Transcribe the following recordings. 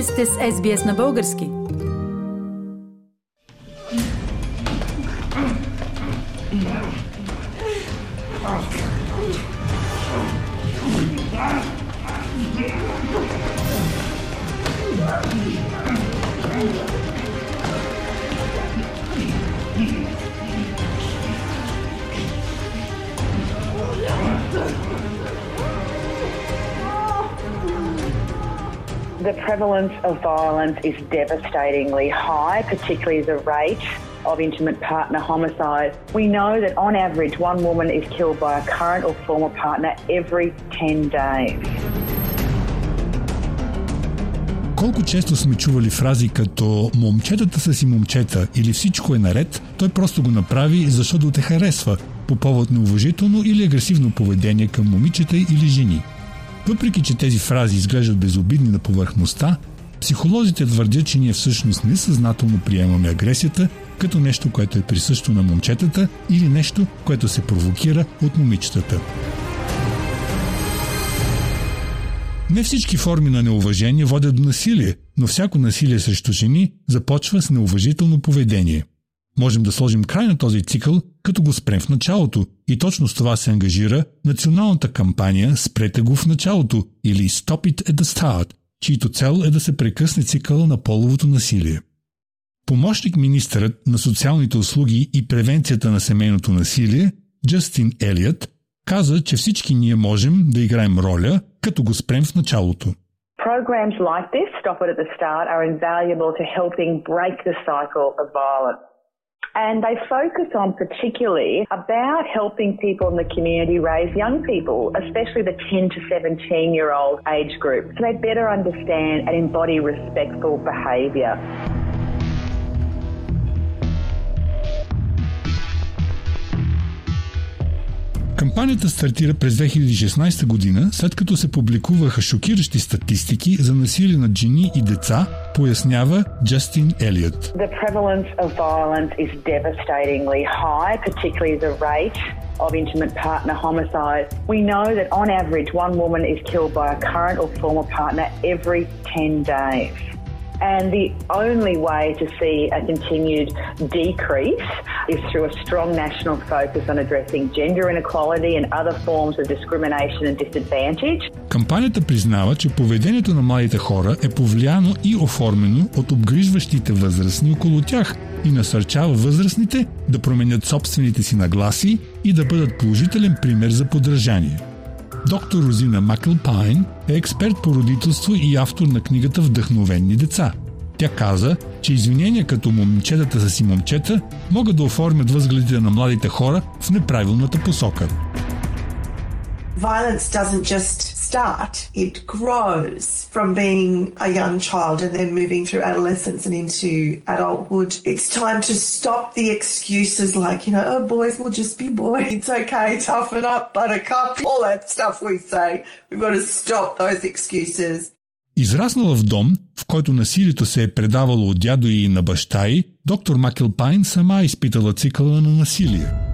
Вие сте с SBS на български. The prevalence of violence is devastatingly high, particularly the rate of intimate partner homicide. We know that on average, one woman is killed by a current or former partner every 10 days. Колко често сме чували фрази като «момчетата са си момчета» или «всичко е наред», той просто го направи, защото те харесва, по повод неуважително или агресивно поведение към момичета или жени – въпреки, че тези фрази изглеждат безобидни на повърхността, психолозите твърдят, че ние всъщност несъзнателно приемаме агресията като нещо, което е присъщо на момчетата или нещо, което се провокира от момичетата. Не всички форми на неуважение водят до насилие, но всяко насилие срещу жени започва с неуважително поведение. Можем да сложим край на този цикъл, като го спрем в началото. И точно с това се ангажира националната кампания Спрете го в началото или Stop it at the start, чието цел е да се прекъсне цикъла на половото насилие. Помощник министърът на социалните услуги и превенцията на семейното насилие, Джастин Елият, каза, че всички ние можем да играем роля, като го спрем в началото. Programs like this, Stop It at the Start, are invaluable to helping break the cycle of violence. And they focus on particularly about helping people in the community raise young people, especially the 10 to 17 year old age group, so they better understand and embody respectful behaviour. Кампанията стартира през 2016 година, след като се публикуваха шокиращи статистики за насилие над жени и деца, пояснява Джастин Елиот. The prevalence of violence is devastatingly high, particularly the rate of intimate partner homicide. We know that on average one woman is killed by a current or former partner every 10 days. And the only way to see a continued decrease is through a strong national focus on addressing gender inequality and other forms of discrimination and disadvantage. Кампанията признава, че поведението на младите хора е повлияно и оформено от обгрижващите възрастни около тях и насърчава възрастните да променят собствените си нагласи и да бъдат положителен пример за подражание. Доктор Розина Маклпайн е експерт по родителство и автор на книгата Вдъхновенни деца. Тя каза, че извинения като момчетата са си момчета могат да оформят възгледите на младите хора в неправилната посока. Violence doesn't just start, it grows from being a young child and then moving through adolescence and into adulthood. It's time to stop the excuses like, you know, oh, boys will just be boys. It's okay, toughen up, buttercup, all that stuff we say. We've got to stop those excuses. Израснала в дом, в който насилието се е предавало от дядо и на баща й, доктор Макелпайн сама изпитала цикъла на насилие.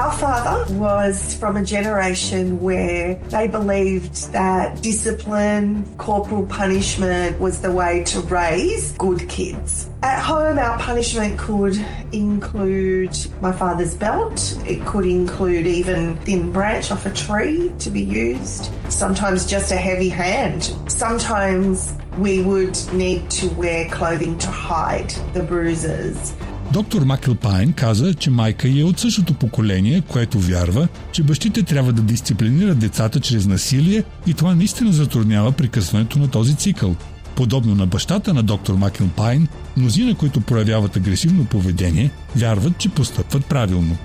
Our father was from a generation where they believed that discipline, corporal punishment was the way to raise good kids. At home, our punishment could include my father's belt. It could include even thin branch off a tree to be used. Sometimes just a heavy hand. Sometimes we would need to wear clothing to hide the bruises. Доктор Макелпайн каза, че майка е от същото поколение, което вярва, че бащите трябва да дисциплинират децата чрез насилие и това наистина затруднява прекъсването на този цикъл. Подобно на бащата на доктор Макелпайн, мнозина, които проявяват агресивно поведение, вярват, че постъпват правилно.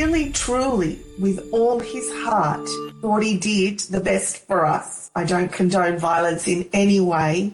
really truly with all his heart thought he did the best for us. I don't condone violence in any way,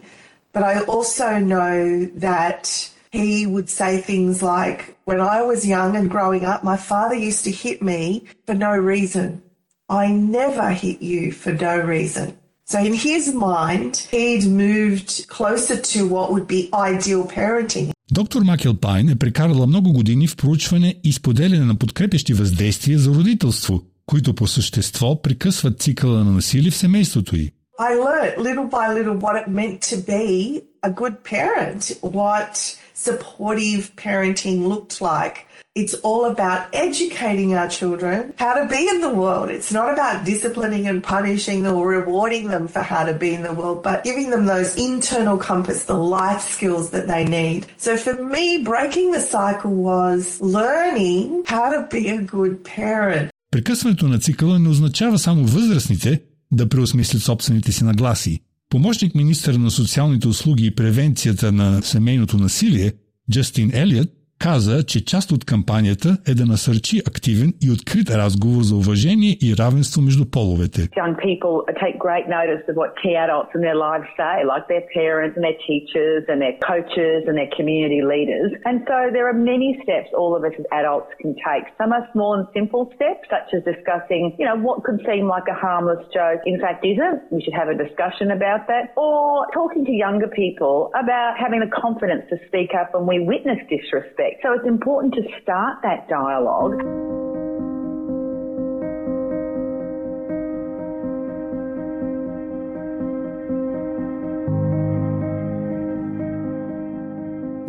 But I also know that he would say things like, when I was young and growing up, my father used to hit me for no reason. I never hit you for no reason. So in his mind, he'd moved closer to what would be ideal parenting. Доктор Макел Пайн е прекарала много години в проучване и споделяне на подкрепящи въздействия за родителство, които по същество прекъсват цикъла на насилие в семейството й. I learned little by little what it meant to be a good parent, what supportive parenting looked like. It's all about educating our children how to be in the world. It's not about disciplining and punishing or rewarding them for how to be in the world, but giving them those internal compass, the life skills that they need. So for me, breaking the cycle was learning how to be a good parent. Прекъсването на цикъла не означава само възрастните да преосмислят собствените си нагласи. Помощник министър на социалните услуги и превенцията на семейното насилие Джастин Елиот каза, че част от кампанията е да насърчи активен и открит разговор за уважение и равенство между половете. Young people take great notice of what key adults in their lives say, like their parents and their teachers and their coaches and their community leaders. And so there are many steps all of us as adults can take. Some are small and simple steps, such as discussing, you know, what could seem like a harmless joke, in fact isn't. We should have a discussion about that. Or talking to younger people about having the confidence to speak up when we witness disrespect. So it's important to start that dialogue.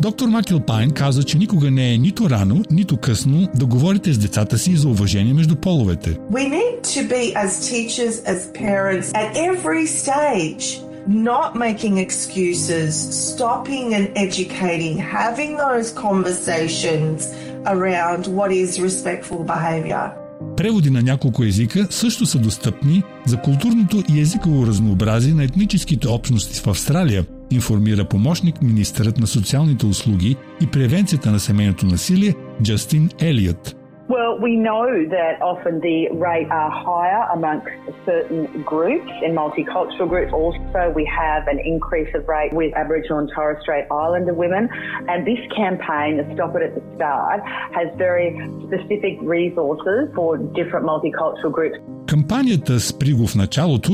Доктор Макил Пайн каза, че никога не е нито рано, нито късно да говорите с децата си за уважение между половете. We need to be as teachers, as parents, at every stage, not making excuses, stopping and educating, having those conversations around what is respectful behaviour. Преводи на няколко езика също са достъпни за културното и езиково разнообразие на етническите общности в Австралия, информира помощник министърът на социалните услуги и превенцията на семейното насилие Джастин Елиот. Well, we know that often the rate are higher amongst certain groups and multicultural groups. Also, we have an increase of rate with Aboriginal and Torres Strait Islander women. And this campaign, the Stop It at the Start, has very specific resources for different multicultural groups. Кампанията Спри го в началото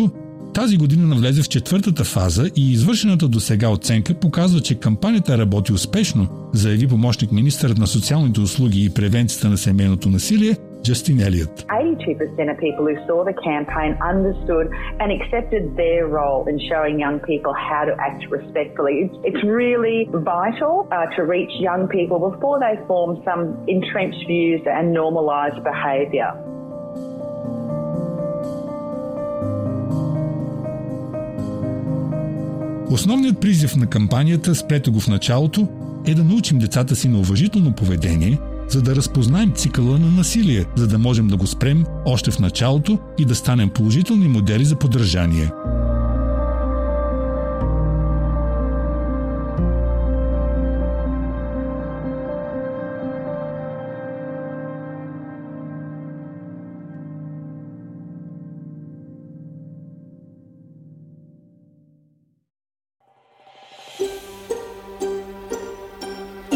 тази година навлезе в четвъртата фаза и извършената до сега оценка показва, че кампанията работи успешно, заяви помощник министърът на социалните услуги и превенцията на семейното насилие Джастин Елиот. 82% of people who saw the campaign understood and accepted their role in showing young people how to act respectfully. It's, it's really vital uh, to reach young people before they form some entrenched views and normalise behaviour. Основният призив на кампанията Спрете го в началото е да научим децата си на уважително поведение, за да разпознаем цикъла на насилие, за да можем да го спрем още в началото и да станем положителни модели за поддържание.